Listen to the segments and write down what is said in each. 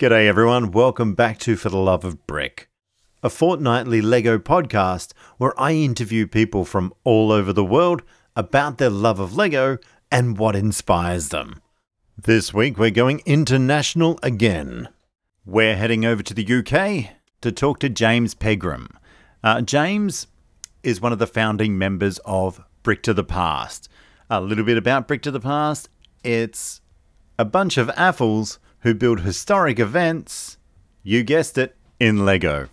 G'day, everyone. Welcome back to For the Love of Brick, a fortnightly LEGO podcast where I interview people from all over the world about their love of LEGO and what inspires them. This week, we're going international again. We're heading over to the UK to talk to James Pegram. Uh, James is one of the founding members of Brick to the Past. A little bit about Brick to the Past it's a bunch of AFOLs who build historic events, you guessed it, in LEGO.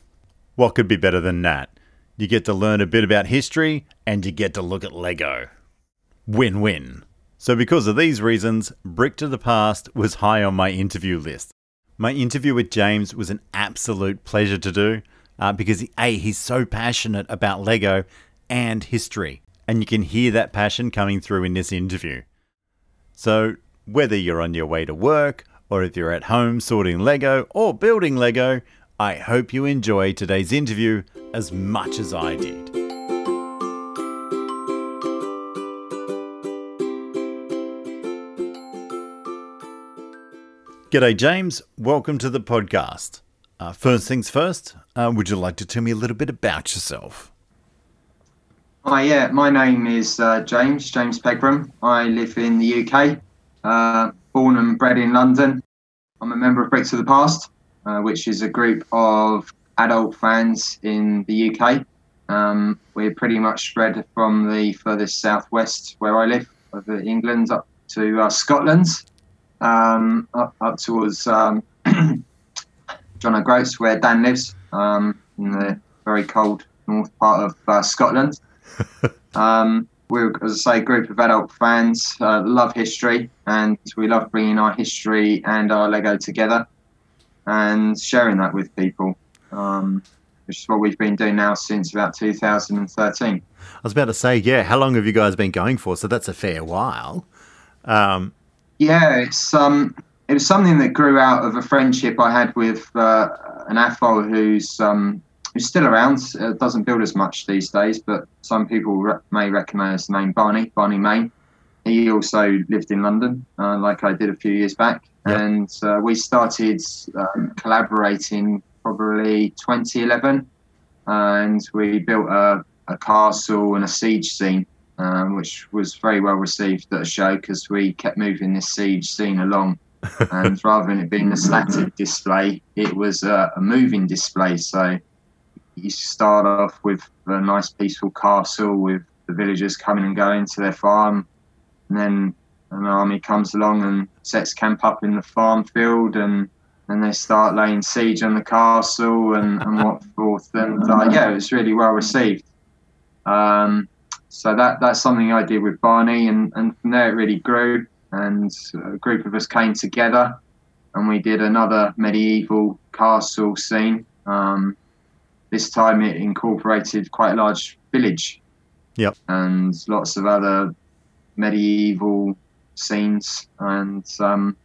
What could be better than that? You get to learn a bit about history and you get to look at LEGO. Win win. So, because of these reasons, Brick to the Past was high on my interview list. My interview with James was an absolute pleasure to do uh, because, A, he's so passionate about LEGO and history, and you can hear that passion coming through in this interview. So, whether you're on your way to work, or if you're at home sorting Lego or building Lego, I hope you enjoy today's interview as much as I did. G'day, James. Welcome to the podcast. Uh, first things first, uh, would you like to tell me a little bit about yourself? Hi, yeah, my name is uh, James, James Pegram. I live in the UK, uh, and bred in London. I'm a member of Brick to the Past, uh, which is a group of adult fans in the UK. Um, we're pretty much spread from the furthest southwest where I live, of England, up to uh, Scotland, um, up, up towards um, John O'Groats, where Dan lives, um, in the very cold north part of uh, Scotland. we're, as I say, a group of adult fans, uh, love history, and we love bringing our history and our Lego together and sharing that with people, um, which is what we've been doing now since about 2013. I was about to say, yeah, how long have you guys been going for? So that's a fair while. Um, yeah, it's um, it was something that grew out of a friendship I had with uh, an AFOL who's um, who's still around. Uh, doesn't build as much these days, but some people re- may recognise the name Barney, Barney Main. He also lived in London, uh, like I did a few years back, yep. and uh, we started um, collaborating probably 2011, and we built a, a castle and a siege scene. Um, which was very well received at a show because we kept moving this siege scene along and rather than it being a static display, it was a, a, moving display. So you start off with a nice peaceful castle with the villagers coming and going to their farm, and then an army comes along and sets camp up in the farm field, and then they start laying siege on the castle and, and what forth. And uh, yeah, it was really well received. Um, so that that's something I did with Barney, and, and from there it really grew, and a group of us came together, and we did another medieval castle scene. Um, this time it incorporated quite a large village. Yep. And lots of other medieval scenes. And um,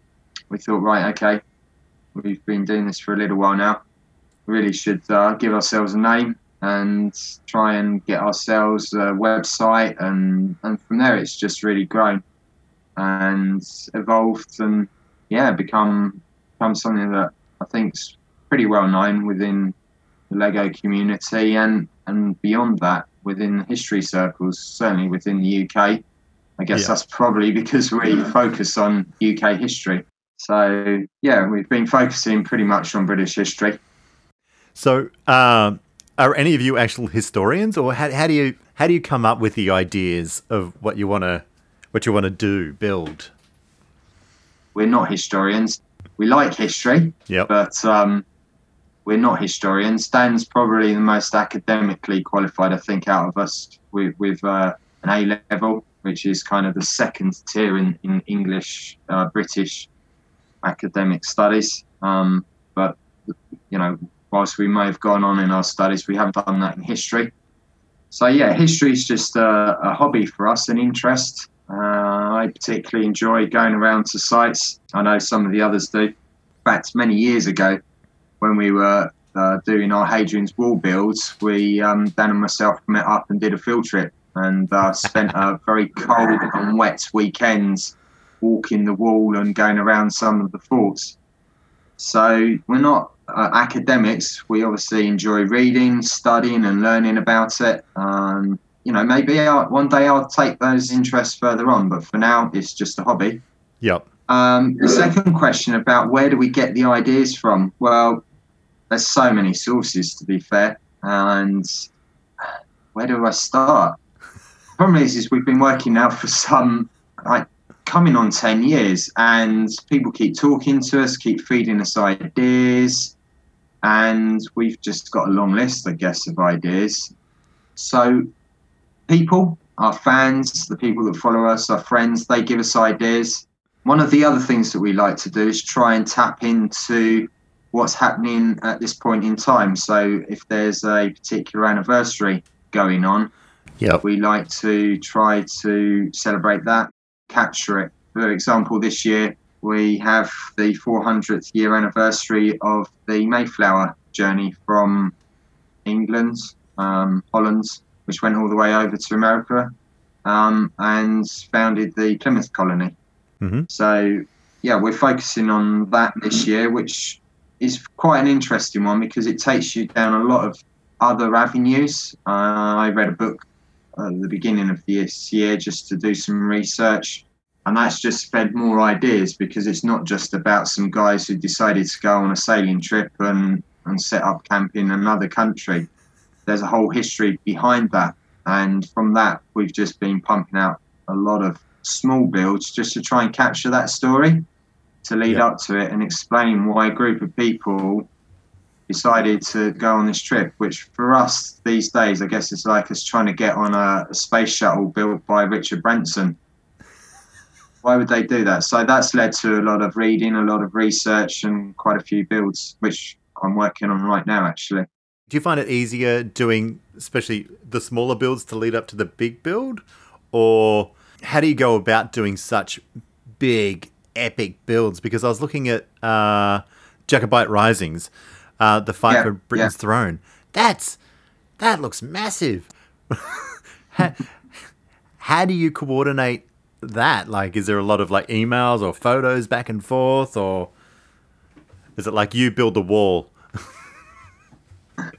we thought, right, okay, we've been doing this for a little while now. We really should uh, give ourselves a name and try and get ourselves a website. And, and from there, it's just really grown and evolved and, yeah, become, become something that I think's pretty well known within the Lego community and and beyond that within history circles, certainly within the UK. I guess yeah. that's probably because we focus on UK history. So yeah, we've been focusing pretty much on British history. So, uh, are any of you actual historians, or how, how do you how do you come up with the ideas of what you want to what you want to do, build? We're not historians. We like history, yeah, but um, we're not historians. Dan's probably the most academically qualified, I think, out of us with, with uh, an A level, which is kind of the second tier in, in English, uh, British academic studies. Um, but, you know, whilst we may have gone on in our studies, we haven't done that in history. So, yeah, history is just a, a, hobby for us, an interest. Uh, I particularly enjoy going around to sites. I know some of the others do. In fact, many years ago, when we were uh, doing our Hadrian's Wall builds, we um, Dan and myself met up and did a field trip and uh, spent a very cold and wet weekend walking the wall and going around some of the forts. So we're not uh, academics. We obviously enjoy reading, studying, and learning about it. Um, you know, maybe I'll, one day I'll take those interests further on, but for now, it's just a hobby. Yep. Um, the second question about where do we get the ideas from? Well, there's so many sources to be fair, and where do I start? The Problem is, is we've been working now for some like coming on 10 years and people keep talking to us keep feeding us ideas and we've just got a long list i guess of ideas so people our fans the people that follow us our friends they give us ideas one of the other things that we like to do is try and tap into what's happening at this point in time so if there's a particular anniversary going on Yep. we like to try to celebrate that capture it. For example, this year we have the 400th year anniversary of the Mayflower journey from England, um, Holland, which went all the way over to America um, and founded the Plymouth colony. Mhm. So, yeah, we're focusing on that this year, which is quite an interesting one because it takes you down a lot of other avenues. Uh, I read a book at the beginning of this year just to do some research. And that's just fed more ideas because it's not just about some guys who decided to go on a sailing trip and, and set up camp in another country. There's a whole history behind that. And from that, we've just been pumping out a lot of small builds just to try and capture that story, to lead Yeah. up to it and explain why a group of people decided to go on this trip, which for us these days, I guess it's like us trying to get on a, a space shuttle built by Richard Branson. Why would they do that? So that's led to a lot of reading, a lot of research, and quite a few builds, which I'm working on right now, actually. Do you find it easier doing, especially the smaller builds, to lead up to the big build, or how do you go about doing such big, epic builds? Because I was looking at uh, Jacobite Risings, uh, the fight Yeah, for Britain's throne. That's that looks massive. how, how do you coordinate that? Like, is there a lot of like emails or photos back and forth, or is it like you build the wall?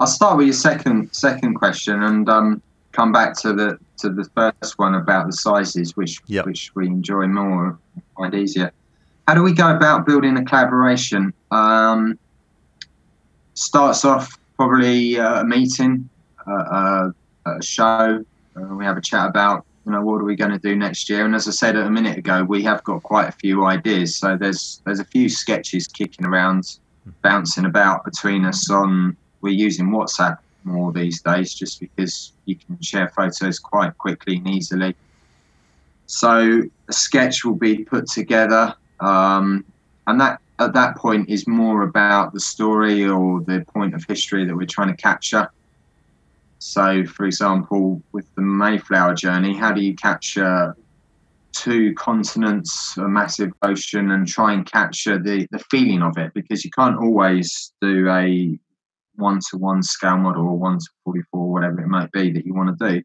I'll start with your second second question and um, come back to the to the first one about the sizes, which Yep. which we enjoy more, find easier. How do we go about building a collaboration? Um, starts off probably uh, a meeting, uh, uh, a show. Uh, we have a chat about you know what are we going to do next year. And as I said a minute ago, we have got quite a few ideas. So there's there's a few sketches kicking around, bouncing about between us on. We're using WhatsApp more these days just because you can share photos quite quickly and easily. So a sketch will be put together, um, and that at that point is more about the story or the point of history that we're trying to capture. So, for example, with the Mayflower journey, how do you capture two continents, a massive ocean, and try and capture the, the feeling of it? Because you can't always do a one to one scale model or one to 44, whatever it might be that you want to do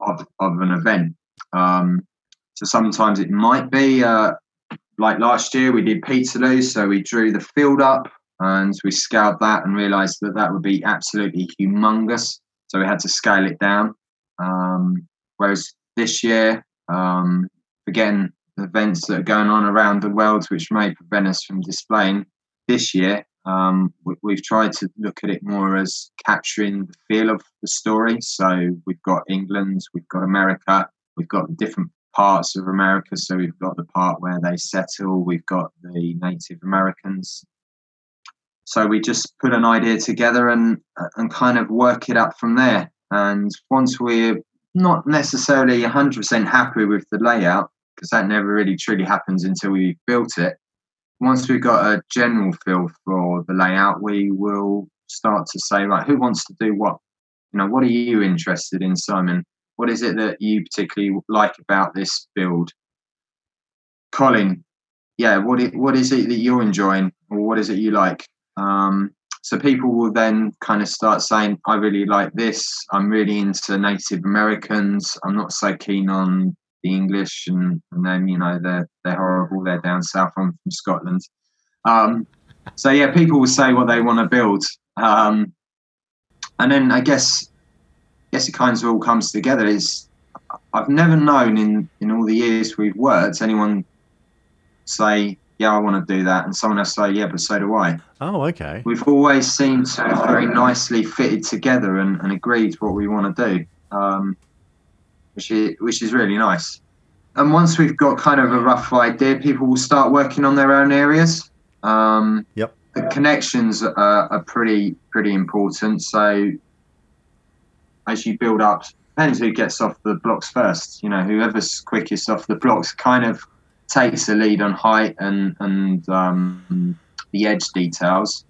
of, of an event. Um, so sometimes it might be uh, like last year we did Peterloo, so we drew the field up and we scaled that and realised that that would be absolutely humongous. So we had to scale it down. Um, whereas this year, um, again, events that are going on around the world, which may prevent us from displaying this year, um, we, we've tried to look at it more as capturing the feel of the story. So we've got England, we've got America, we've got different parts of America. So we've got the part where they settle, we've got the Native Americans. So we just put an idea together and and kind of work it up from there. And once we're not necessarily 100% happy with the layout, because that never really truly happens until we've built it. Once we've got a general feel for the layout, we will start to say, right, who wants to do what? You know, what are you interested in, Simon? What is it that you particularly like about this build? Colin, yeah, what is, what is it that you're enjoying, or what is it you like? Um, so people will then kind of start saying, I really like this. I'm really into Native Americans. I'm not so keen on the English, and, and then you know they're they're horrible. They're down south. I'm from Scotland. Um, so yeah, people will say what they want to build, um, and then I guess, guess it kind of all comes together. Is I've never known in in all the years we've worked anyone say, "Yeah, I want to do that," and someone else say, "Yeah, but so do I." Oh, okay. We've always seemed to have very nicely fitted together and, and agreed what we want to do, um, which is which is really nice. And once we've got kind of a rough idea, people will start working on their own areas. Um, Yep. The connections are, are pretty pretty important. So as you build up, depends who gets off the blocks first. You know, whoever's quickest off the blocks kind of takes the lead on height and and um, the edge details.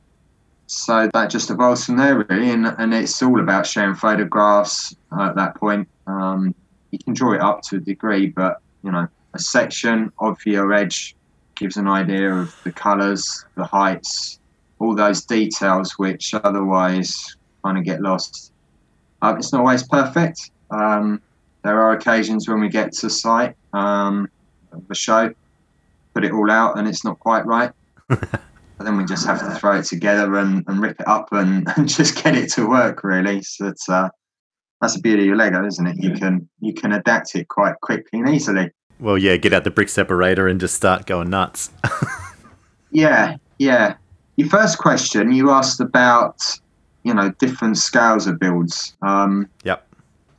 So that just evolves from there, really, and, and it's all about sharing photographs at that point. Um, you can draw it up to a degree, but you know, a section of your edge gives an idea of the colours, the heights, all those details which otherwise kind of get lost. Uh, it's not always perfect. Um, there are occasions when we get to site um, of the show, put it all out, and it's not quite right. but then we just have to throw it together and, and rip it up and, and just get it to work. Really, so it's uh, that's the beauty of your Lego, isn't it? You can you can adapt it quite quickly and easily. Well, yeah, get out the brick separator and just start going nuts. Yeah, yeah. Your first question you asked about you know different scales of builds. Um, Yep.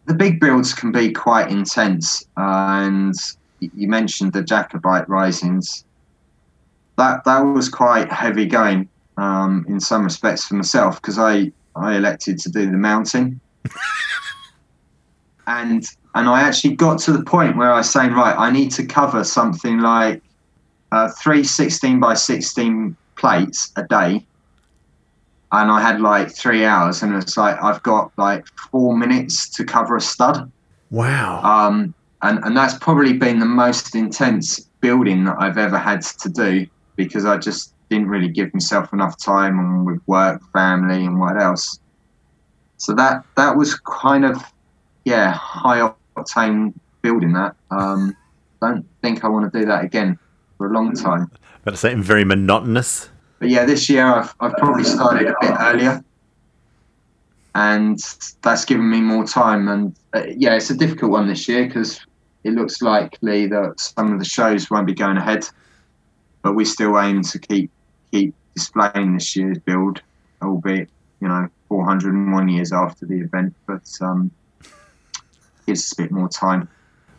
The big builds can be quite intense, uh, and you mentioned the Jacobite risings. That that was quite heavy going um, in some respects for myself because I I elected to do the mountain, and and I actually got to the point where I was saying right I need to cover something like uh, three 16 by 16 plates a day. And I had like three hours and it's like I've got like four minutes to cover a stud. Wow. um, and, and that's probably been the most intense building that I've ever had to do because I just didn't really give myself enough time and with work family and what else. So that that was kind of yeah high octane building that um, don't think I want to do that again for a long time But it's something very monotonous. but yeah, this year I've, I've probably started a bit earlier, and that's given me more time. And uh, yeah, it's a difficult one this year because it looks likely that some of the shows won't be going ahead, but we still aim to keep keep displaying this year's build, albeit you know 401 years after the event, but um, gives us a bit more time.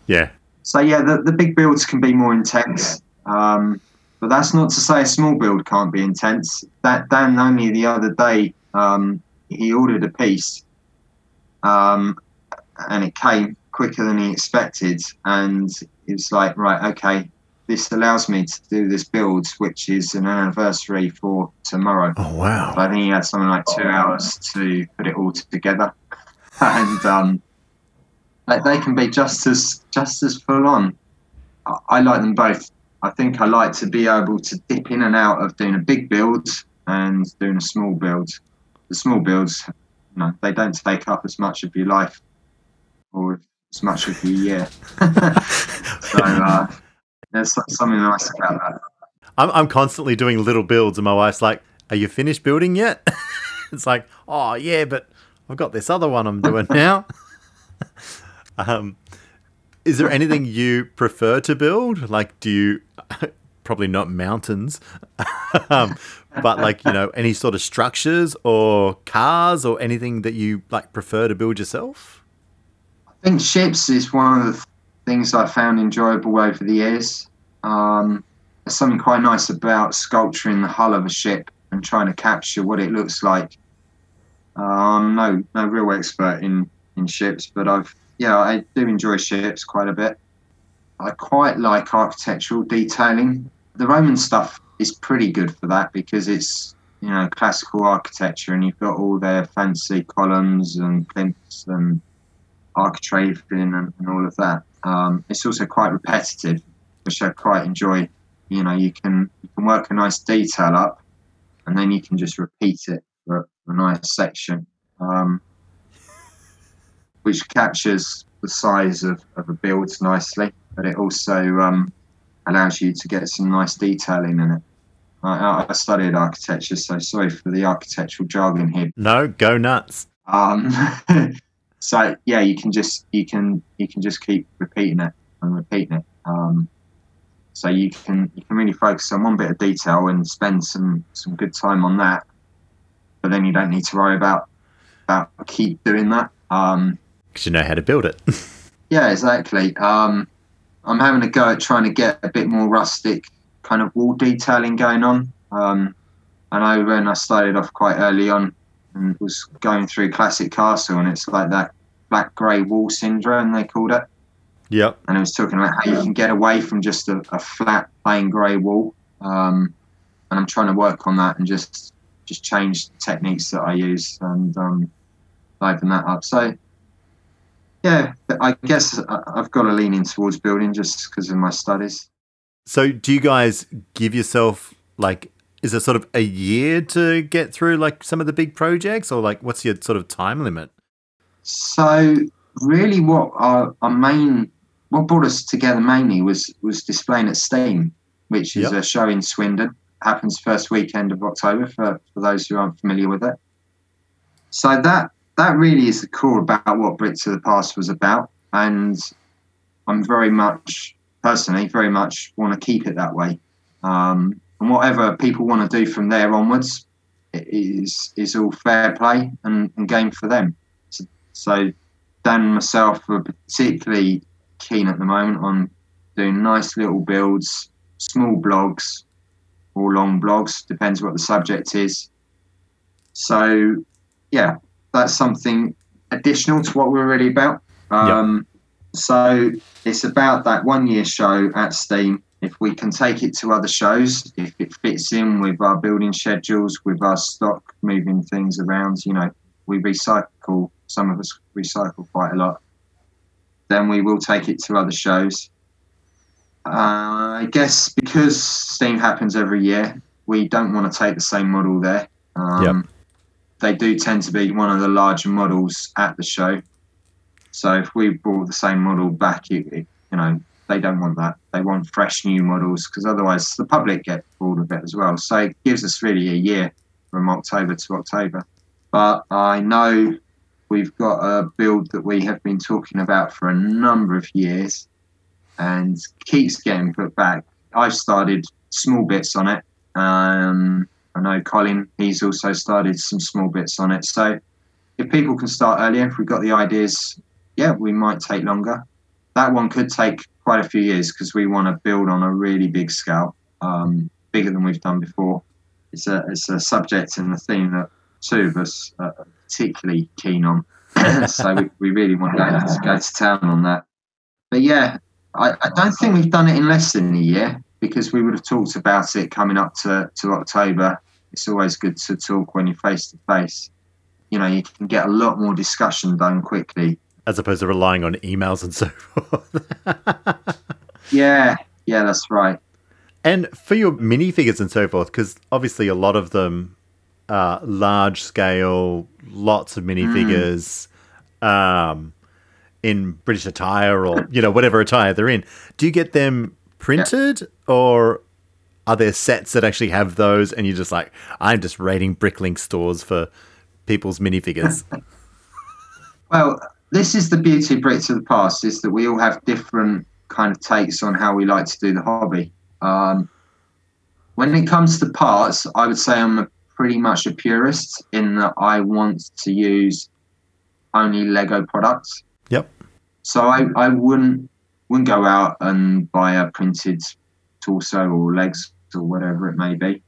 Yeah. So yeah, the, the big builds can be more intense, um, but that's not to say a small build can't be intense. That Dan only the other day um, he ordered a piece, um, and it came quicker than he expected, and it was like right, okay, this allows me to do this build, which is an anniversary for tomorrow. Oh, wow. I think he had something like two hours to put it all together, and um, they, they can be just as just as full on. I, I like them both. I think I like to be able to dip in and out of doing a big build and doing a small build. The small builds, you know, they don't take up as much of your life or as much of your year. so uh, there's something nice about that. I'm, I'm constantly doing little builds, and my wife's like, Are you finished building yet? it's like, Oh, yeah, but I've got this other one I'm doing now. Um, is there anything you prefer to build? Like, do you probably not mountains, um, but like, you know, any sort of structures or cars or anything that you like prefer to build yourself? I think ships is one of the things I found enjoyable over the years. Um, there's something quite nice about sculpturing the hull of a ship and trying to capture what it looks like. Uh, I'm no no real expert in in ships, but I've yeah I do enjoy ships quite a bit. I quite like architectural detailing. The Roman stuff is pretty good for that because it's you know classical architecture and you've got all their fancy columns and plinths and architrave and, and all of that. Um, it's also quite repetitive, which I quite enjoy. You know, you can you can work a nice detail up, and then you can just repeat it for a nice section, um, which captures the size of, of a build nicely, but it also um, allows you to get some nice detailing in it. I, I studied architecture, so sorry for the architectural jargon here. No, go nuts. Um, so yeah, you can just you can you can just keep repeating it and repeating it. Um, so you can you can really focus on one bit of detail and spend some some good time on that. But then you don't need to worry about about keep doing that. Um, Because you know how to build it. yeah, exactly. Um, I'm having a go at trying to get a bit more rustic kind of wall detailing going on. Um, I know when I started off quite early on and was going through Classic Castle, and it's like that black grey wall syndrome, they called it. yep. And it was talking about how you can get away from just a, a flat, plain grey wall. Um, and I'm trying to work on that and just just change techniques that I use and um, liven that up. So, yeah, I guess I've got a leaning towards building just because of my studies. So do you guys give yourself like is it sort of a year to get through like some of the big projects or like what's your sort of time limit? So, really, what our, our main what brought us together mainly was was displaying at Steam, which is Yep. a show in Swindon. Happens first weekend of October for, for those who aren't familiar with it. So that that really is the core about what Brick to the Past was about, and I'm very much personally very much want to keep it that way. Um, and whatever people want to do from there onwards is is all fair play and, and game for them. So, so Dan and myself are particularly keen at the moment on doing nice little builds, small blogs or long blogs, depends what the subject is. So, yeah, that's something additional to what we're really about. Um, So, it's about that one year show at Steam. If we can take it to other shows, if it fits in with our building schedules, with our stock, moving things around, you know, we recycle, some of us recycle quite a lot, then we will take it to other shows. Uh, I guess because Steam happens every year, we don't want to take the same model there. Um, Yep. They do tend to be one of the larger models at the show. So if we brought the same model back, it, you know, they don't want that. They want fresh new models because otherwise the public get bored of it as well. So it gives us really a year from October to October. But I know we've got a build that we have been talking about for a number of years and keeps getting put back. I've started small bits on it. Um, I know Colin, he's also started some small bits on it. So if people can start earlier, if we've got the ideas, yeah, we might take longer. That one could take quite a few years because we want to build on a really big scale, um, bigger than we've done before. It's a, it's a subject and a theme that two of us are particularly keen on. so we, we really want to go to town on that. But yeah, I, I don't think we've done it in less than a year because we would have talked about it coming up to, to October. It's always good to talk when you're face to face. You know, you can get a lot more discussion done quickly. As opposed to relying on emails and so forth. Yeah, yeah, that's right. and for your minifigures and so forth, because obviously a lot of them are large scale, lots of minifigures um, in British attire or, you know, whatever attire they're in. Do you get them printed or are there sets that actually have those and you're just like, I'm just raiding Bricklink stores for people's minifigures? Well, this is the beauty of Brick to the Past is that we all have different kind of takes on how we like to do the hobby. Um, when it comes to parts, I would say I'm a, pretty much a purist in that I want to use only Lego products. Yep. So I, I wouldn't wouldn't go out and buy a printed torso or legs or whatever it may be.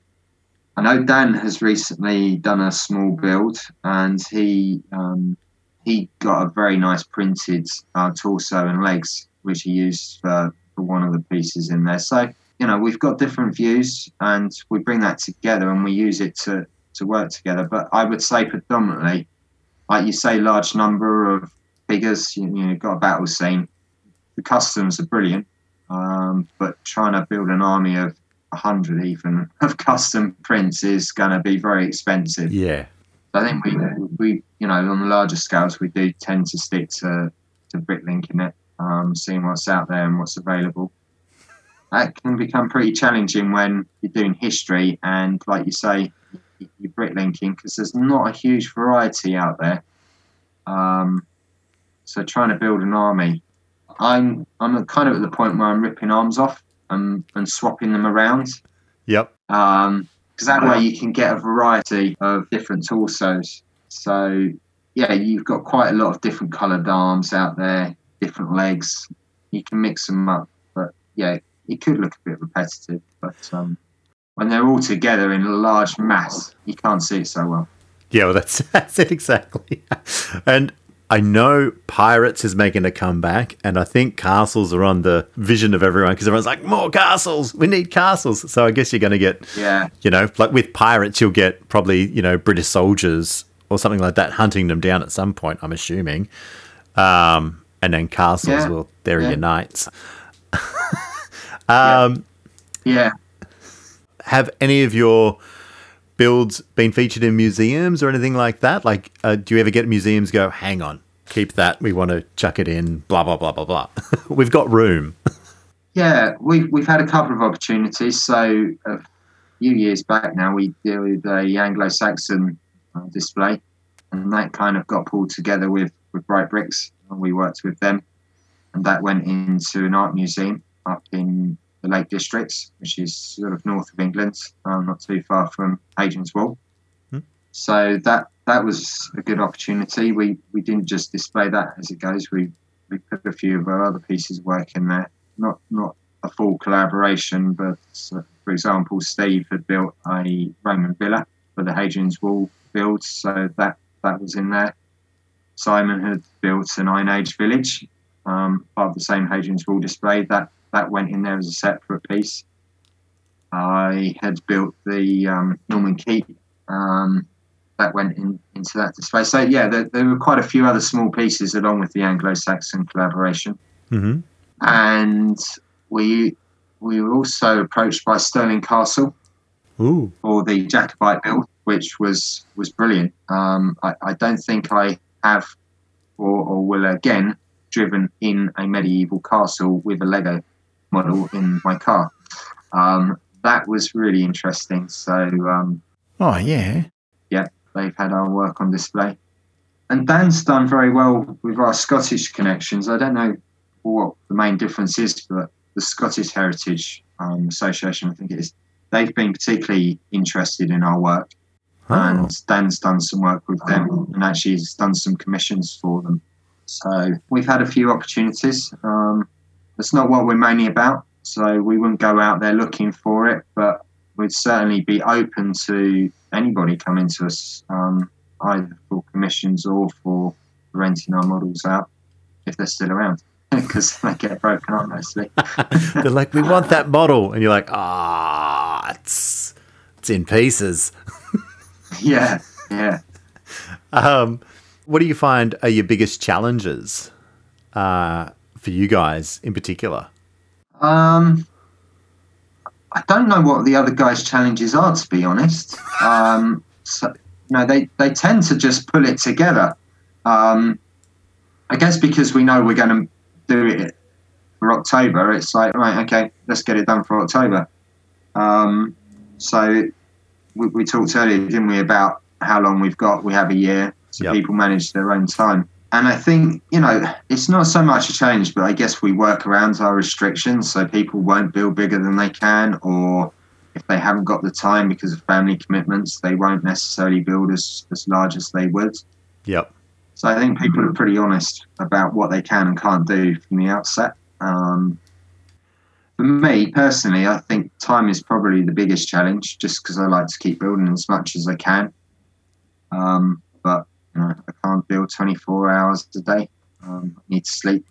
I know Dan has recently done a small build and he um, he got a very nice printed uh, torso and legs, which he used for, for one of the pieces in there. So, you know, we've got different views and we bring that together and we use it to, to work together. But I would say predominantly, like you say, large number of figures, you, you know, got a battle scene. The customs are brilliant, um, but trying to build an army of 100 even of custom prints is going to be very expensive. yeah. I think we, we, you know, on the larger scales, we do tend to stick to, to bricklinking it, um, seeing what's out there and what's available. that can become pretty challenging when you're doing history and, like you say, you're bricklinking because there's not a huge variety out there. Um, so trying to build an army, I'm I'm kind of at the point where I'm ripping arms off and, and swapping them around. Yep. Um, because that way you can get a variety of different torsos. So yeah, you've got quite a lot of different coloured arms out there, different legs. You can mix them up, but yeah, it could look a bit repetitive. But um, when they're all together in a large mass, you can't see it so well. Yeah, well, that's that's it exactly. And I know Pirates is making a comeback, and I think castles are on the vision of everyone because everyone's like, more castles. We need castles. So I guess you're going to get, Yeah, you know, like with Pirates, you'll get probably, you know, British soldiers or something like that hunting them down at some point, I'm assuming. Um, and then castles, Yeah, well, they're yeah. your knights. um, yeah. have any of your builds been featured in museums or anything like that? Like, uh, do you ever get museums go, hang on, keep that, we want to chuck it in, blah, blah, blah, blah, blah. We've got room. Yeah, we've we've had a couple of opportunities. So a few years back now, we did a Anglo-Saxon uh, display, and that kind of got pulled together with with Bright Bricks, and we worked with them, and that went into an art museum up in the Lake Districts, which is sort of north of England, um, not too far from Hadrian's Wall. Hmm. So that that was a good opportunity. We we didn't just display that as it goes. We we put a few of our other pieces of work in there. Not not a full collaboration, but uh, for example, Steve had built a Roman villa for the Hadrian's Wall build, so that that was in there. Simon had built an Iron Age village, um, part of the same Hadrian's Wall display. That that went in there as a separate piece. I had built the um, Norman Keep. Um, that went in, into that display. So yeah, there, there were quite a few other small pieces along with the Anglo-Saxon collaboration Mm-hmm. and we we were also approached by Stirling Castle Ooh. for the Jacobite build, which was was brilliant. Um, I, I don't think I have or, or will again driven in a medieval castle with a Lego model in my car. Um, that was really interesting. So um, Oh, yeah. Yeah, they've had our work on display. And Dan's done very well with our Scottish connections. I don't know what the main difference is, but the Scottish Heritage um, Association, I think it is, they've been particularly interested in our work. Oh. And Dan's done some work with them and actually has done some commissions for them. So we've had a few opportunities. Um, it's not what we're mainly about, so we wouldn't go out there looking for it, but we'd certainly be open to anybody coming to us, um, either for commissions or for renting our models out if they're still around, because they get broken up mostly. They're like, we want that model. And you're like, ah, it's, it's in pieces. yeah, yeah. Um, what do you find are your biggest challenges uh, for you guys in particular? Um, I don't know what the other guys' challenges are, to be honest. Um, so, no, they, they tend to just pull it together. Um, I guess because we know we're going to do it for October, it's like, right, okay, let's get it done for October. Um, so we, we talked earlier, didn't we, about how long we've got? We have a year, so Yep. people manage their own time. And I think, you know, it's not so much a change, but I guess we work around our restrictions so people won't build bigger than they can, or if they haven't got the time because of family commitments, they won't necessarily build as, as large as they would. Yep. So I think people are pretty honest about what they can and can't do from the outset. Um, for me personally, I think time is probably the biggest challenge, just because I like to keep building as much as I can. Um, you know, I can't build 24 hours a day. Um, I need to sleep.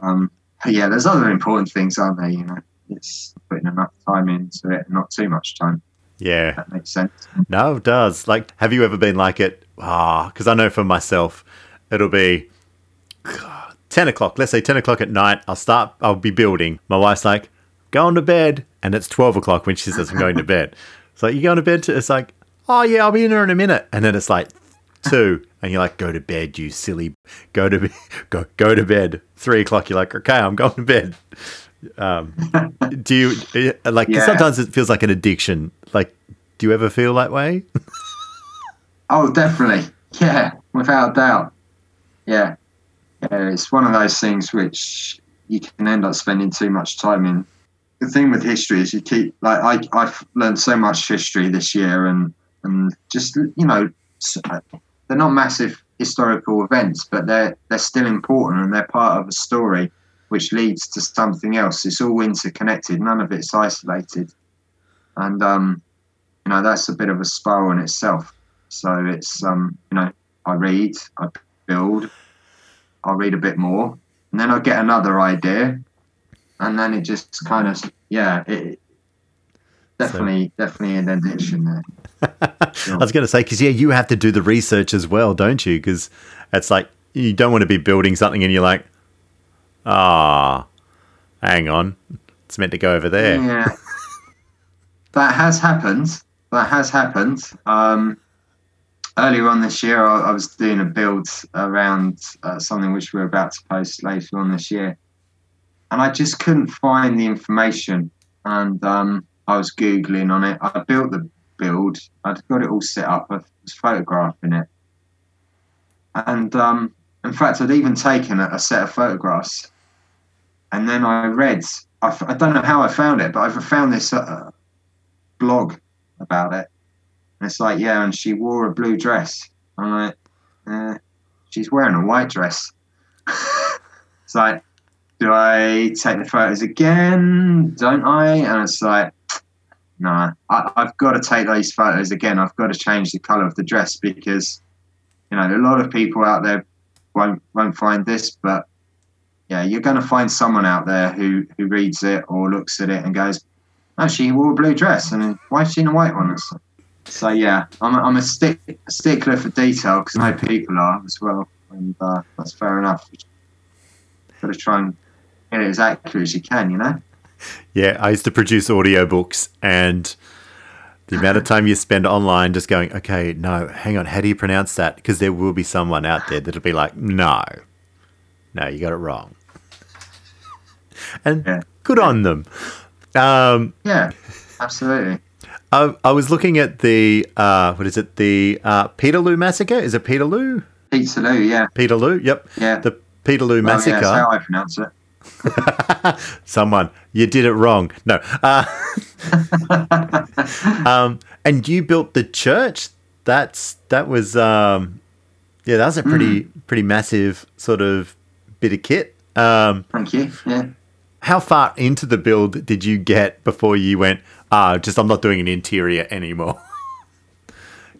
Um, but yeah, there's other important things, aren't there? You know, it's putting enough time into it, and not too much time. Yeah. That makes sense. No, it does. Like, have you ever been like it? Ah, because I know for myself, it'll be 10 o'clock. Let's say 10 o'clock at night. I'll start, I'll be building. My wife's like, going to bed. And it's 12 o'clock when she says I'm going to bed. It's like, you going to bed? It's like, oh, yeah, I'll be in there in a minute. And then it's like, two. And you're like, go to bed, you silly. Go to, be- go, go to bed. Three o'clock, you're like, okay, I'm going to bed. Um, do you like? like? Yeah. Sometimes it feels like an addiction. Like, do you ever feel that way? Oh, definitely. Yeah, without a doubt. Yeah. Yeah, it's one of those things which you can end up spending too much time in. The thing with history is you keep like I I've learned so much history this year and and just you know they're not massive historical events but they're they're still important and they're part of a story which leads to something else. It's all interconnected. None of it's isolated. And um you know that's a bit of a spiral in itself. So it's um, you know, I read, I build, I'll read a bit more, and then I get another idea, and then it just kind of yeah, it definitely definitely an addiction there. I was going to say because yeah, you have to do the research as well, don't you? Because it's like you don't want to be building something and you're like, ah, hang on, it's meant to go over there. Yeah, that has happened. That has happened. Um, earlier on this year, I, I was doing a build around uh, something which we're about to post later on this year, and I just couldn't find the information. And um, I was googling on it. I built the build. I'd got it all set up. I was photographing it, and um, in fact, I'd even taken a, a set of photographs. And then I read. I, don't know how I found it, but I found this uh, blog about it. And it's like, yeah, and she wore a blue dress. I'm like, eh, she's wearing a white dress. it's like, do I take the photos again? Don't I? And it's like, no, I, I've got to take those photos again. I've got to change the color of the dress because, you know, a lot of people out there won't won't find this, but yeah, you're going to find someone out there who who reads it or looks at it and goes, "Oh, she wore a blue dress, and why is she in a white one?" So, yeah, I'm a, I'm a stick stickler for detail because know people are as well, and uh, that's fair enough. Got to try and get it as accurate as you can, you know. Yeah, I used to produce audiobooks and the amount of time you spend online just going, okay, no, hang on, how do you pronounce that? Because there will be someone out there that'll be like, no, no, you got it wrong. And Yeah. good on them. Um, Yeah, absolutely. I, I was looking at the, uh, what is it, the uh, Peterloo Massacre? Is it Peterloo? Peterloo, yeah, Peterloo? Yep. yeah. The Peterloo Oh, Massacre. yeah, that's how I pronounce it. Someone, you did it wrong. No. Uh, um, and you built the church. That's that was um, yeah, that was a pretty pretty massive sort of bit of kit. Um, Thank you. Yeah. how far into the build did you get before you went? Ah, just I'm not doing an interior anymore.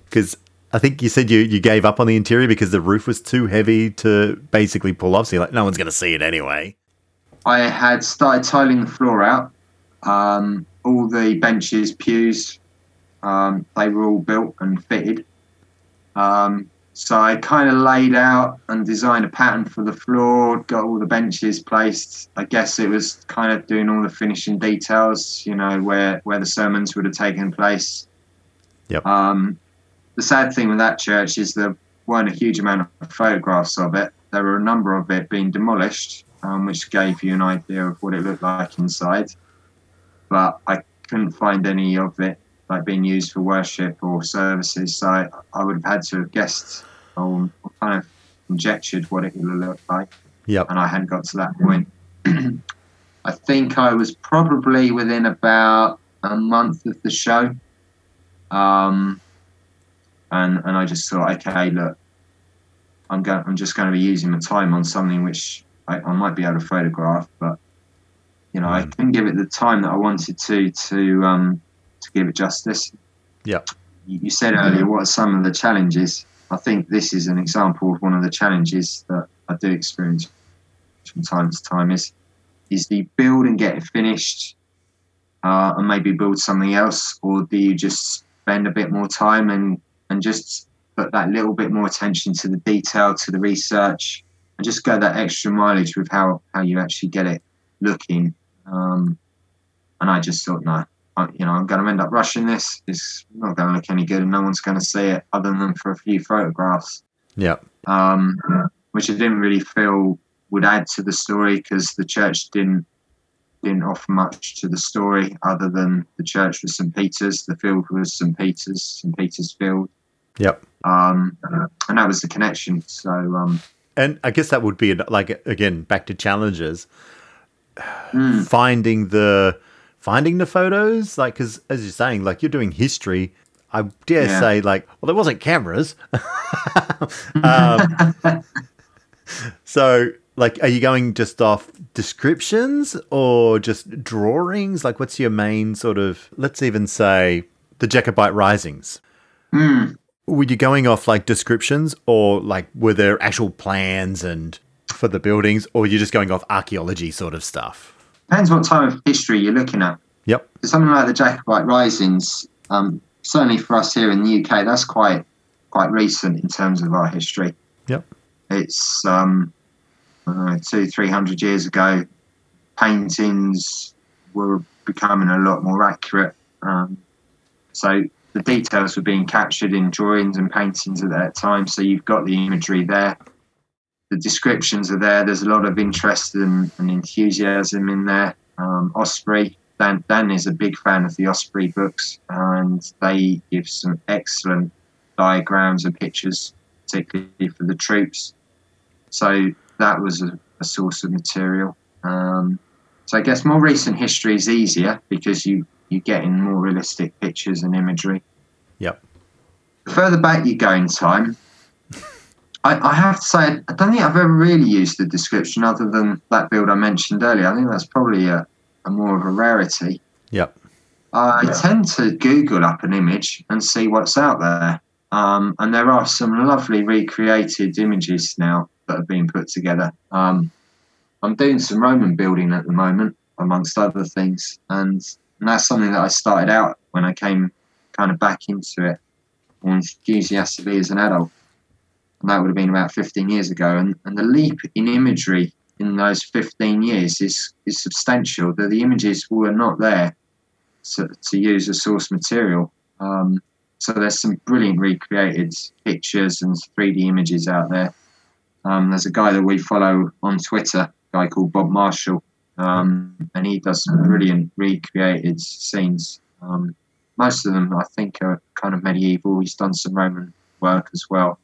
Because I think you said you you gave up on the interior because the roof was too heavy to basically pull off. So you're like, no one's going to see it anyway. I had started tiling the floor out. Um, all the benches, pews, um, they were all built and fitted. Um, so I kind of laid out and designed a pattern for the floor, got all the benches placed. I guess it was kind of doing all the finishing details, you know, where, where the sermons would have taken place. Yep. Um, the sad thing with that church is there weren't a huge amount of photographs of it. There were a number of it being demolished, um, which gave you an idea of what it looked like inside. But I couldn't find any of it like being used for worship or services, so I, I would have had to have guessed or, kind of conjectured what it would look like, Yep. and I hadn't got to that point. I think I was probably within about a month of the show. Um, and and I just thought, okay, look, I'm going, I'm just going to be using my time on something which I, I might be able to photograph, but you know, I Mm. couldn't give it the time that I wanted to to um, to give it justice. Yeah. You, you said earlier, what are some of the challenges? I think this is an example of one of the challenges that I do experience from time to time. Is is the build and get it finished, uh, and maybe build something else, or do you just spend a bit more time and and just put that little bit more attention to the detail, to the research, and just go that extra mileage with how how you actually get it looking. Um, and I just thought, no, I, you know, I'm going to end up rushing this. It's not going to look any good, and no one's going to see it other than for a few photographs Yep. um, which I didn't really feel would add to the story because the church didn't didn't offer much to the story other than the church was St Peter's, the field was St Peter's, St Peter's Field, Yep. um, and that was the connection. So um, And I guess that would be like again back to challenges, mm, finding the finding the photos. Like, because as you're saying, like you're doing history. I dare Yeah. say, like, well, there wasn't cameras. um, so, like, are you going just off descriptions or just drawings? Like, what's your main sort of? Let's even say the Jacobite Risings. mm, Were you going off like descriptions or like were there actual plans and for the buildings or you're just going off archaeology sort of stuff? depends what time of history you're looking at. Yep. something like the Jacobite Risings, um, certainly for us here in the UK, that's quite quite recent in terms of our history. Yep. It's um, know, two, three hundred years ago. Paintings were becoming a lot more accurate. Um, so the details were being captured in drawings and paintings at that time. So you've got the imagery there. The descriptions are there. There's a lot of interest and, and enthusiasm in there. Um, Osprey, Dan, Dan is a big fan of the Osprey books, and they give some excellent diagrams and pictures, particularly for the troops. So that was a, a source of material. Um, so I guess more recent history is easier because you you get in more realistic pictures and imagery. Yep. The further back you go in time, I, I have to say I don't think I've ever really used the description other than that build I mentioned earlier. I think that's probably a, a more of a rarity. Yep. I Yeah. tend to Google up an image and see what's out there. Um, and there are some lovely recreated images now that have been put together. Um, I'm doing some Roman building at the moment, amongst other things. And, and that's something that I started out when I came kind of back into it more enthusiastically as an adult. And that would have been about 15 years ago. And, and the leap in imagery in those 15 years is, is substantial. The, the images were not there to, to use as source material. Um, so there's some brilliant recreated pictures and 3D images out there. Um, there's a guy that we follow on Twitter, a guy called Bob Marshall, um, and he does some brilliant recreated scenes. Um, most of them, I think, are kind of medieval. He's done some Roman work as well.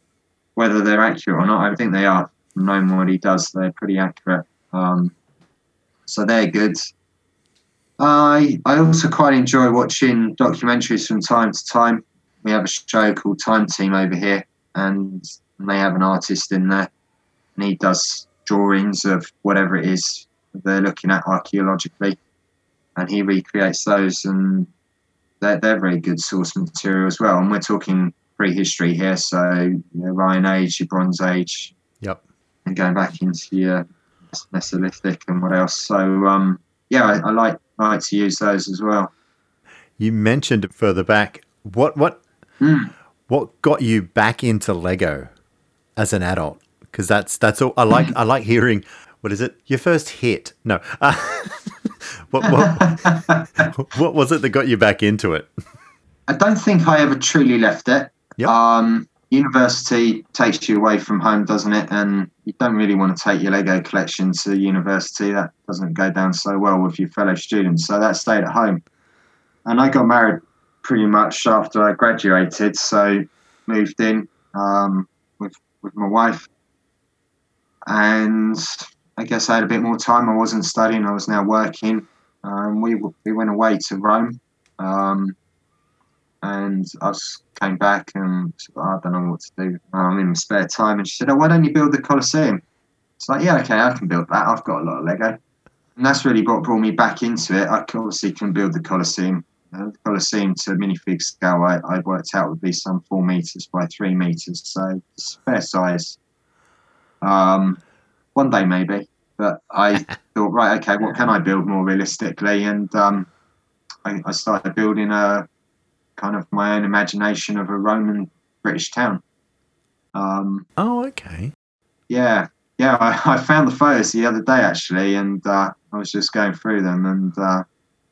Whether they're accurate or not, I think they are. Knowing what he does, they're pretty accurate. Um, so they're good. I I also quite enjoy watching documentaries from time to time. We have a show called Time Team over here, and they have an artist in there, and he does drawings of whatever it is they're looking at archaeologically, and he recreates those, and they're they're very good source material as well. And we're talking prehistory here, so you know, Iron Age, your Bronze Age, Yep. and going back into your Mesolithic and what else. So um, yeah, I, I like like to use those as well. You mentioned further back. What what Mm. what got you back into Lego as an adult? Because that's that's all I like. I like hearing. What is it? Your first hit? No. Uh, what, what what was it that got you back into it? I don't think I ever truly left it. Yep. Um, university takes you away from home, doesn't it? And you don't really want to take your Lego collection to university. That doesn't go down so well with your fellow students. So that stayed at home. And I got married pretty much after I graduated. So moved in um, with with my wife, and I guess I had a bit more time. I wasn't studying. I was now working. Um, we we went away to Rome. Um, and I came back and "Oh, I don't know what to do. I'm in my spare time. And she said, Oh, why don't you build the Colosseum? It's like, Yeah, okay, I can build that. I've got a lot of Lego. And that's really what brought me back into it. I obviously can build the Colosseum. Uh, the Colosseum to minifig scale, I, I worked out would be some four meters by three meters. So it's fair size. Um, one day maybe. But I thought, right, okay, what can I build more realistically? And um, I, I started building a kind of my own imagination of a Roman British town. Um, Oh, okay. yeah, yeah, I, I found the photos the other day actually, and uh, I was just going through them, and uh,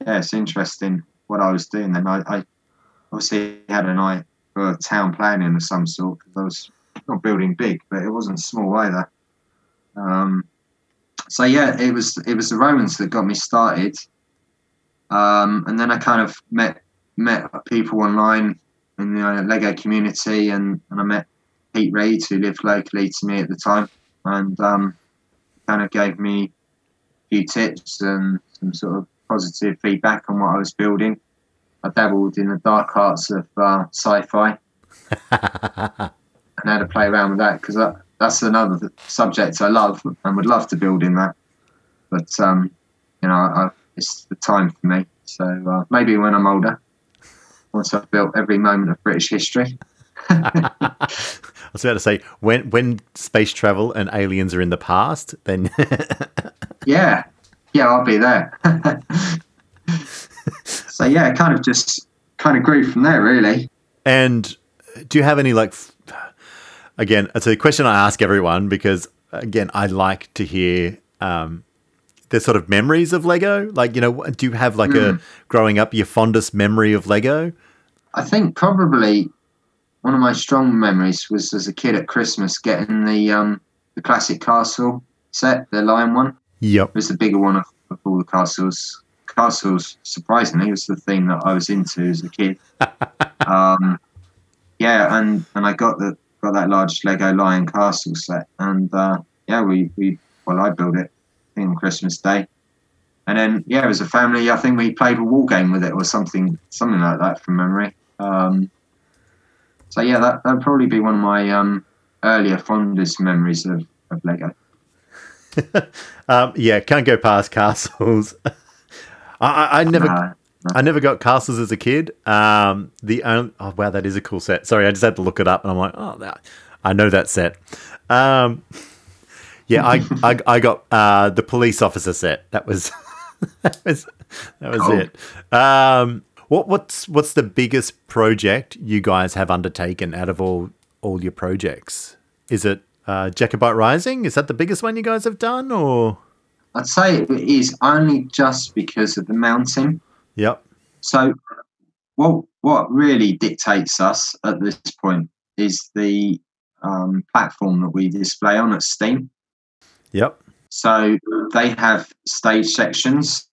yeah, it's interesting what I was doing. Then I, I obviously had an eye for town planning of some sort because I was not building big, but it wasn't small either. Um, so yeah, it was it was the Romans that got me started, um, and then I kind of met met people online in the uh, Lego community, and, and I met Pete Reed, who lived locally to me at the time, and um, kind of gave me a few tips and some sort of positive feedback on what I was building. I dabbled in the dark arts of uh, sci-fi and had to play around with that because that's another subject I love and would love to build in that. But um, you know, I, it's the time for me. So uh, maybe when I'm older, once I've built every moment of British history. I was about to say when when space travel and aliens are in the past, then yeah, yeah, I'll be there. so yeah, it kind of just kind of grew from there, really. And do you have any like? Again, it's a question I ask everyone because again, I like to hear um, the sort of memories of Lego. Like, you know, do you have like mm. a hmm. growing up your fondest memory of Lego? I think probably one of my strong memories was as a kid at Christmas getting the um, the classic castle set, the lion one. Yep, it was the bigger one of, of all the castles. Castles, surprisingly, was the thing that I was into as a kid. um, yeah, and and I got the got that large Lego Lion Castle set, and uh, yeah, we we well, I built it in Christmas Day, and then yeah, as a family, I think we played a war game with it or something something like that from memory. Um, so yeah, that that'd probably be one of my um, earlier fondest memories of, of Lego. um, yeah, can't go past castles. I, I, never, no, no. I never got castles as a kid. Um, the only, oh wow, that is a cool set. Sorry, I just had to look it up, and I'm like, oh, that, I know that set. Um, yeah, I, I, I got uh, the police officer set. That was that was that was cool. it. Um, what what's what's the biggest project you guys have undertaken out of all all your projects? Is it uh, Jacobite Rising? Is that the biggest one you guys have done, or? I'd say it is only just because of the mountain. Yep. So, what what really dictates us at this point is the um, platform that we display on at Steam. Yep. So they have stage sections,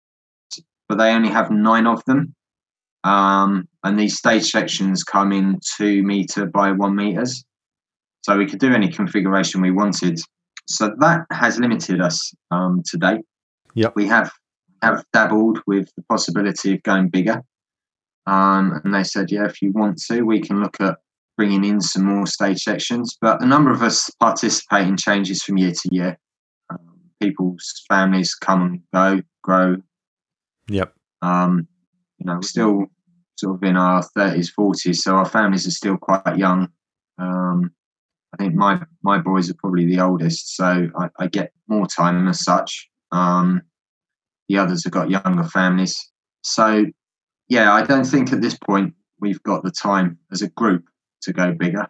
but they only have nine of them. Um, and these stage sections come in two meter by one meters. So we could do any configuration we wanted. So that has limited us um, to date. Yep. We have have dabbled with the possibility of going bigger. Um, and they said, yeah, if you want to, we can look at bringing in some more stage sections. But a number of us participate in changes from year to year. Um, people's families come and go, grow. Yep. Um, you know, still sort of in our 30s, 40s, so our families are still quite young. Um, I think my my boys are probably the oldest, so I, I get more time as such. Um, the others have got younger families, so yeah, I don't think at this point we've got the time as a group to go bigger,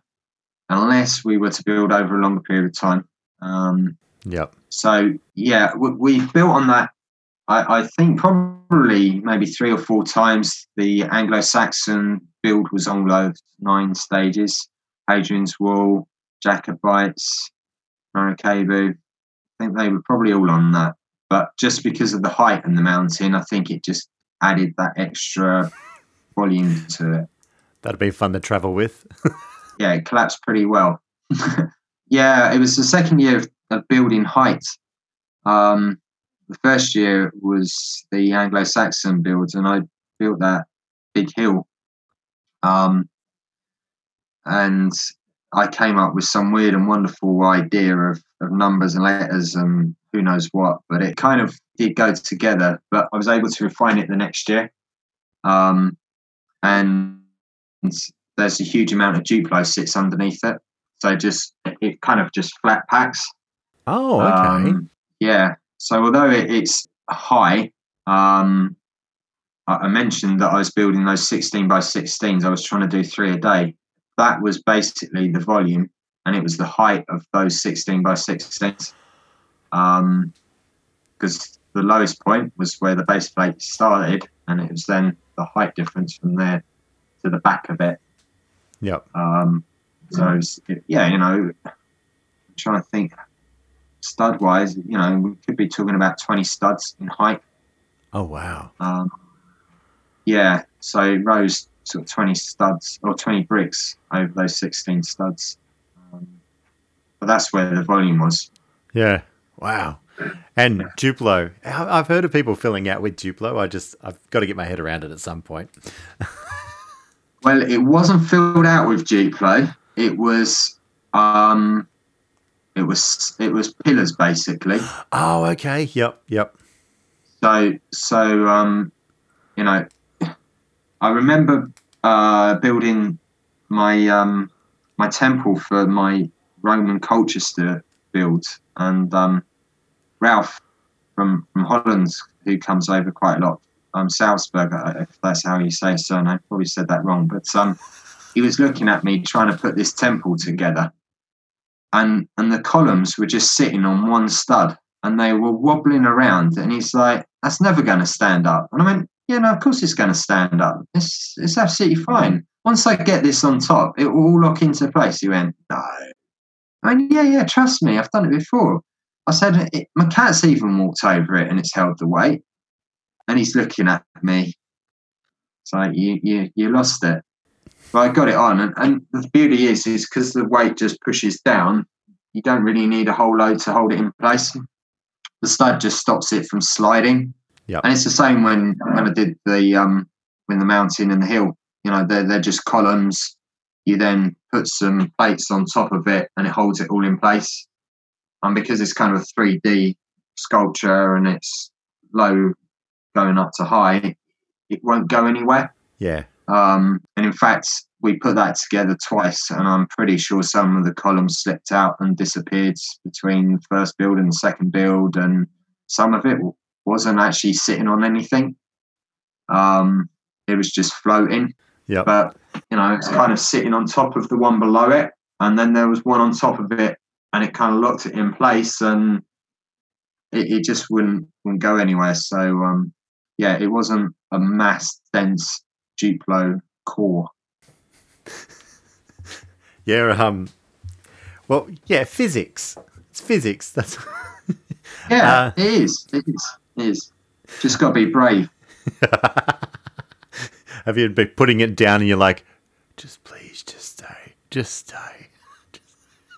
unless we were to build over a longer period of time. Um, yep. So yeah, we, we've built on that I, I think probably maybe three or four times the Anglo-Saxon build was on those nine stages. Hadrian's Wall, Jacobites, Maracaibo. I think they were probably all on that. But just because of the height and the mountain, I think it just added that extra volume to it. That'd be fun to travel with. yeah, it collapsed pretty well. yeah, it was the second year of, of building height. Um, the first year was the Anglo-Saxon build, and I built that big hill. Um, and I came up with some weird and wonderful idea of, of numbers and letters and who knows what, but it kind of did go together. But I was able to refine it the next year. Um, and there's a huge amount of Duplo sits underneath it. So just it kind of just flat packs. Oh, okay. Um, yeah. So although it, it's high, um, I mentioned that I was building those 16 by 16s. I was trying to do three a day. That was basically the volume, and it was the height of those 16 by 16s. Um, because the lowest point was where the base plate started, and it was then the height difference from there to the back of it. Yep. Um, so was, yeah, you know, I'm trying to think stud wise, you know, we could be talking about 20 studs in height. Oh wow. Um, yeah, so it rose sort of 20 studs or 20 bricks over those 16 studs. Um, but that's where the volume was. Yeah. Wow. And Duplo, I- I've heard of people filling out with Duplo. I just I've got to get my head around it at some point. Well, it wasn't filled out with Duplo. It was, um, it was, it was pillars basically. Oh, okay. Yep. Yep. So, so, um, you know, I remember uh, building my um, my temple for my Roman Colchester build, and um, Ralph from from Holland, who comes over quite a lot, um, Salzburg, if that's how you say his surname, probably said that wrong, but um, he was looking at me trying to put this temple together, and and the columns were just sitting on one stud, and they were wobbling around, and he's like, "That's never going to stand up," and I went, "Yeah, no, of course it's going to stand up. It's it's absolutely fine. Once I get this on top, it will all lock into place." He went, "No." I mean, yeah, yeah, trust me, I've done it before. I said, my cat's even walked over it and it's held the weight. And he's looking at me. It's like, you, you, you lost it. But I got it on. And, and the beauty is, is because the weight just pushes down, you don't really need a whole load to hold it in place. The stud just stops it from sliding. Yep. And it's the same when, when I did the, um, when the mountain and the hill, you know, they're, they're just columns. You then put some plates on top of it and it holds it all in place. And because it's kind of a 3D sculpture and it's low going up to high, it won't go anywhere. Yeah. Um, and in fact, we put that together twice, and I'm pretty sure some of the columns slipped out and disappeared between the first build and the second build, and some of it wasn't actually sitting on anything. Um, it was just floating. Yep. But you know, it's kind of sitting on top of the one below it, and then there was one on top of it, and it kind of locked it in place, and it, it just wouldn't wouldn't go anywhere. So um, yeah, it wasn't a mass dense Duplo core. Yeah. Um. Well, yeah. Physics. It's physics. That's. Yeah, Uh, it is. It is. It is. Just got to be brave. Have you been putting it down and you're like, just please, just stay, just stay.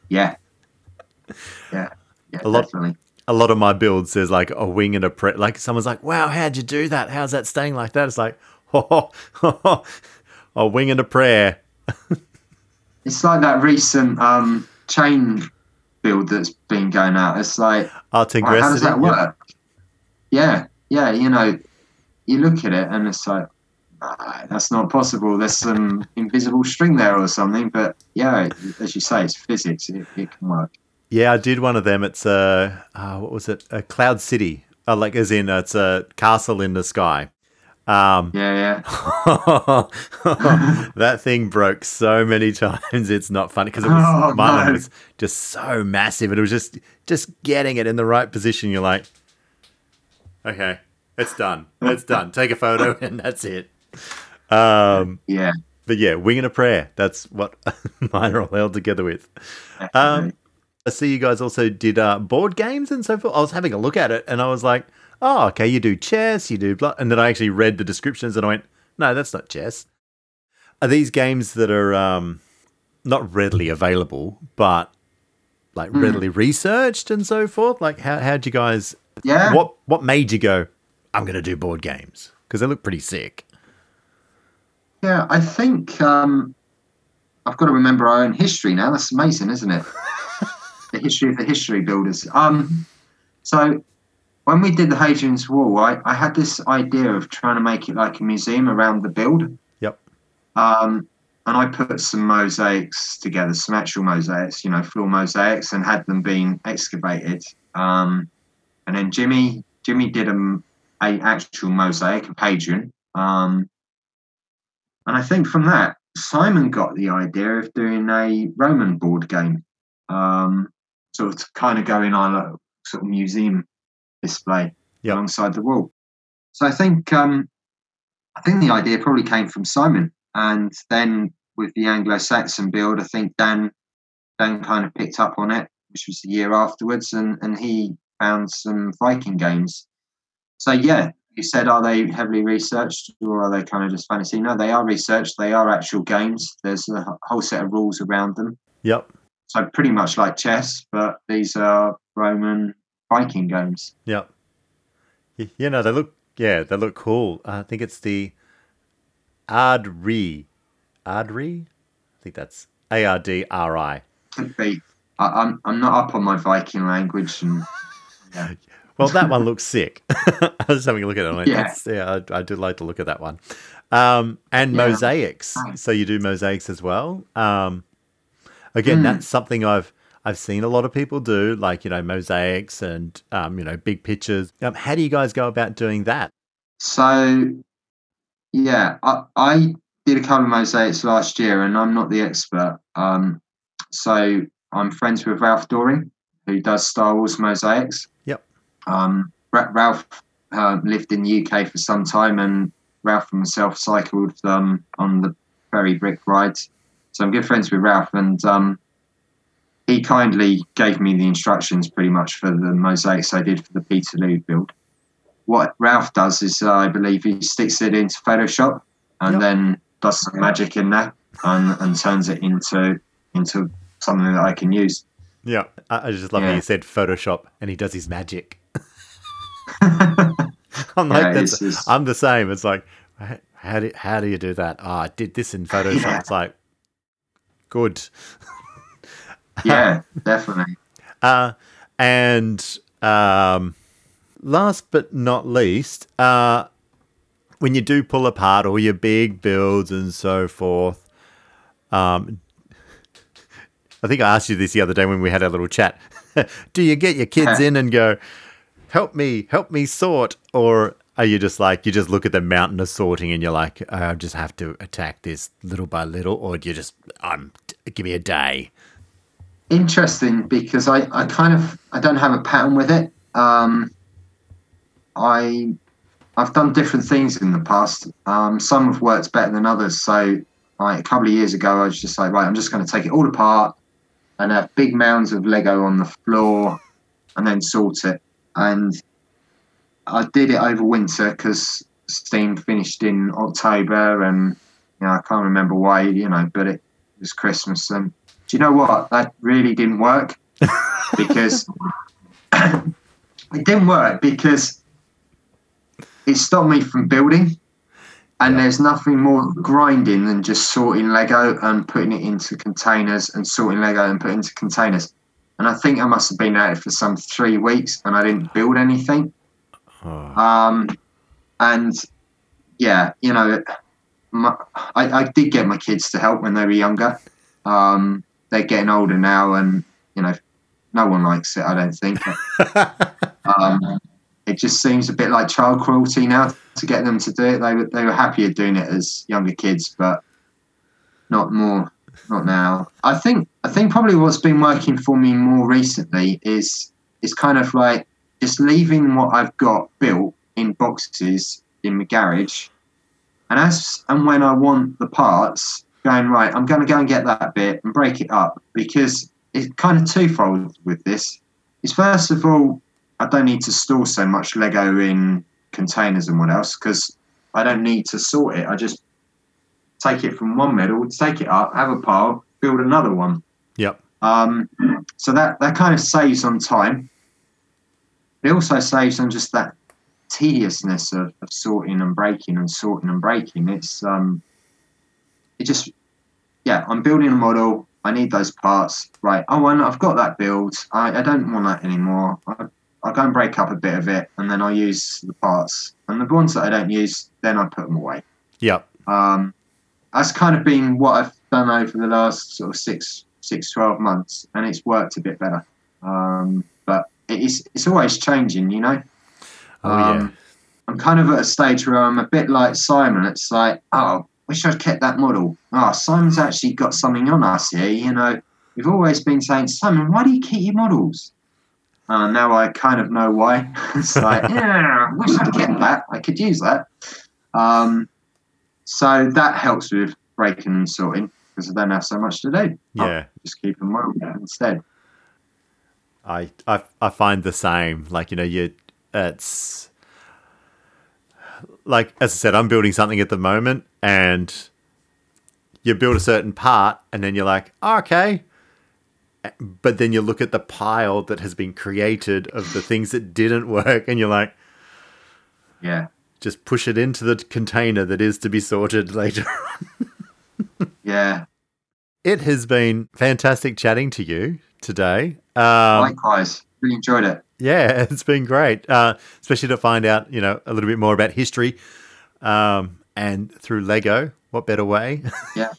Yeah. Yeah. Yeah. A lot- definitely. A lot of my builds, there's like a wing and a pre. Like someone's like, wow, how'd you do that? How's that staying like that? It's like, oh, a wing and a prayer. It's like that recent um, chain build that's been going out. It's like, Artigressity. How does that work? Yeah, yeah. You know, you look at it and it's like, "Ah, that's not possible. There's some invisible string there or something. But yeah, as you say, it's physics. It, it can work. Yeah, I did one of them. It's a uh, what was it? A cloud city, uh, like as in it's a castle in the sky. Um, Yeah, yeah. that thing broke so many times. It's not funny because it was Oh, my no. was just so massive, and it was just just getting it in the right position. You're like, okay, it's done. It's done. Take a photo, and that's it. Um, Yeah. but yeah, wing and a prayer. That's what mine are all held together with. Um. I see you guys also did uh, board games and so forth. I was having a look at it and I was like, oh, okay, you do chess, you do blah. And then I actually read the descriptions and I went, no, that's not chess. Are these games that are um, not readily available, but like Hmm. readily researched and so forth? Like, how, how'd you guys, yeah. what, what made you go, I'm going to do board games? Because they look pretty sick. Yeah, I think um, I've got to remember our own history now. That's amazing, isn't it? the history of the history builders. Um, so when we did the Hadrian's Wall, I, I had this idea of trying to make it like a museum around the build. Yep. Um, and I put some mosaics together, some actual mosaics, you know, floor mosaics, and had them being excavated. Um, and then Jimmy, Jimmy did a, a actual mosaic of Hadrian. Um, and I think from that, Simon got the idea of doing a Roman board game, um, sort of kind of go in on a sort of museum display Yep. alongside the wall. So I think um, I think the idea probably came from Simon, and then with the Anglo-Saxon build, I think Dan Dan kind of picked up on it which was the year afterwards, and and he found some Viking games. So yeah, you said are they heavily researched or are they kind of just fantasy? No, they are researched. They are actual games. There's a whole set of rules around them. Yep. So pretty much like chess, but these are Roman Viking games. Yep. Y- You know, they look, yeah, they look cool. I think it's the Ardri. Ardri? I think that's A R D R I. Could be. I, I'm I'm not up on my Viking language, and Well, that one looks sick. I was having a look at it. Yeah. Yeah, I, I do like to look at that one. Um, and Yeah. mosaics. So you do mosaics as well. Um, again, Hmm. that's something I've I've seen a lot of people do, like you know mosaics and um, you know big pictures. Um, how do you guys go about doing that? so yeah, I I did a couple of mosaics last year, and I'm not the expert. Um, so I'm friends with Ralph Doring, who does Star Wars mosaics. Yep. Um, Ra- Ralph uh, lived in the UK for some time, and Ralph and myself cycled um, on the ferry brick rides. So I'm good friends with Ralph, and um, he kindly gave me the instructions pretty much for the mosaics I did for the Peterloo build. What Ralph does is, uh, I believe, he sticks it into Photoshop and Yep. then does some magic in there and, and turns it into into something that I can use. Yeah, I, just love how you said Photoshop, and he does his magic. I'm like, Yeah, that's, it's- it's- I'm the same. It's like, how do how do you do that? Oh, I did this in Photoshop. Yeah. It's like, good. yeah, definitely. Uh, and um, last but not least, uh, when you do pull apart all your big builds and so forth, um, I think I asked you this the other day when we had our little chat. do you get your kids in and go, help me, help me sort? Or are you just like, you just look at the mountain of sorting and you're like, I just have to attack this little by little? Or do you just, um, give me a day? interesting because I, I kind of I don't have a pattern with it. Um, I I've done different things in the past. Um, some have worked better than others. So like a couple of years ago, I was just like, right, I'm just going to take it all apart and have big mounds of Lego on the floor and then sort it. And I did it over winter because Steam finished in October, and you know I can't remember why, you know, but it was Christmas and do you know what? That really didn't work because it didn't work because it stopped me from building. And Yeah. there's nothing more grinding than just sorting Lego and putting it into containers and sorting Lego and putting it into containers. And I think I must have been at it for some three weeks and I didn't build anything. Oh. Um, and yeah, you know, my, I, I did get my kids to help when they were younger. Um, they're getting older now, and you know, no one likes it. I don't think. um, it just seems a bit like child cruelty now to get them to do it. They were they were happier doing it as younger kids, but not more, not now. I think I think probably what's been working for me more recently is is kind of like just leaving what I've got built in boxes in the garage, and as and when I want the parts, going right, I'm going to go and get that bit and break it up because it's kind of twofold with this. Is first of all, I don't need to store so much Lego in containers and what else because I don't need to sort it. I just take it from one middle, take it up, have a pile, build another one. Yep. Um, so that that kind of saves on time. It also saves on just that tediousness of, of sorting and breaking and sorting and breaking. It's um, it just yeah. I'm building a model. I need those parts. Right. Oh, and I've got that build. I, I don't want that anymore. I, I'll go and break up a bit of it, and then I'll use the parts. And the ones that I don't use, then I put them away. Yeah. Um, that's kind of been what I've done over the last sort of six, six, 12 months, and it's worked a bit better. Um, it's it's always changing, you know. Oh Um, yeah. I'm kind of at a stage where I'm a bit like Simon. It's like, oh, wish I'd kept that model. Oh, Simon's actually got something on us here. You know, we've always been saying, Simon, why do you keep your models? Uh, now I kind of know why. it's like, yeah, wish I'd kept that. I could use that. Um, so that helps with breaking and sorting because I don't have so much to do. I'll Yeah. just keep them well instead. I, I I find the same. Like you know, you it's like as I said, I'm building something at the moment, and you build a certain part, and then you're like, oh, okay. But then you look at the pile that has been created of the things that didn't work, and you're like, Yeah. just push it into the container that is to be sorted later. Yeah. it has been fantastic chatting to you today. Um, Likewise. Really enjoyed it. Yeah, it's been great, uh, especially to find out, you know, a little bit more about history um, and through Lego. What better way? Yeah.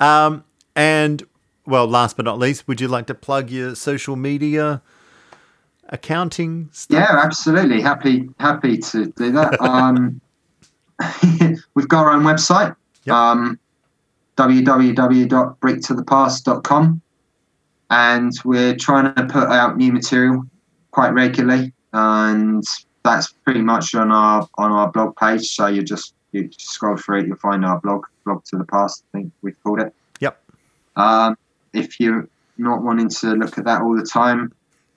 um, and well, last but not least, would you like to plug your social media accounting stuff? Yeah, absolutely. Happy happy to do that. Um, we've got our own website, Yep. um, www.bricktothepast.com, and we're trying to put out new material quite regularly, and that's pretty much on our on our blog page. So you just you just scroll through it, you'll find our blog, blog to the past. I think we've called it. Yep. Um, if you're not wanting to look at that all the time,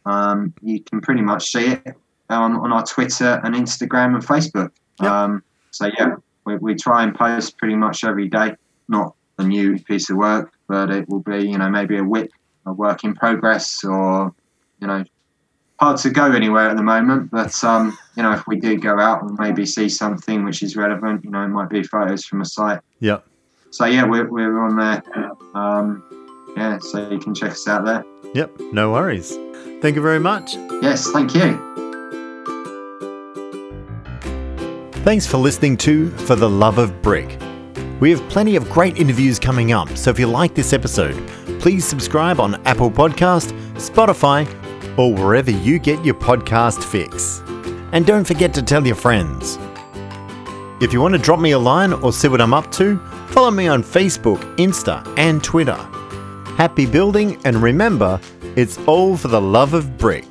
um, you can pretty much see it um, on our Twitter and Instagram and Facebook. Yep. Um, so yeah, we, we try and post pretty much every day. Not a new piece of work, but it will be you know maybe a whip, a work in progress, or you know hard to go anywhere at the moment. But um, you know if we do go out and maybe see something which is relevant, you know it might be photos from a site. Yeah. So yeah, we're we're on there. Um, yeah, so you can check us out there. Yep. No worries. Thank you very much. Yes, thank you. Thanks for listening to For the Love of Brick. We have plenty of great interviews coming up, so if you like this episode, please subscribe on Apple Podcast, Spotify, or wherever you get your podcast fix. And don't forget to tell your friends. If you want to drop me a line or see what I'm up to, follow me on Facebook, Insta, and Twitter. Happy building, and remember, it's all for the love of brick.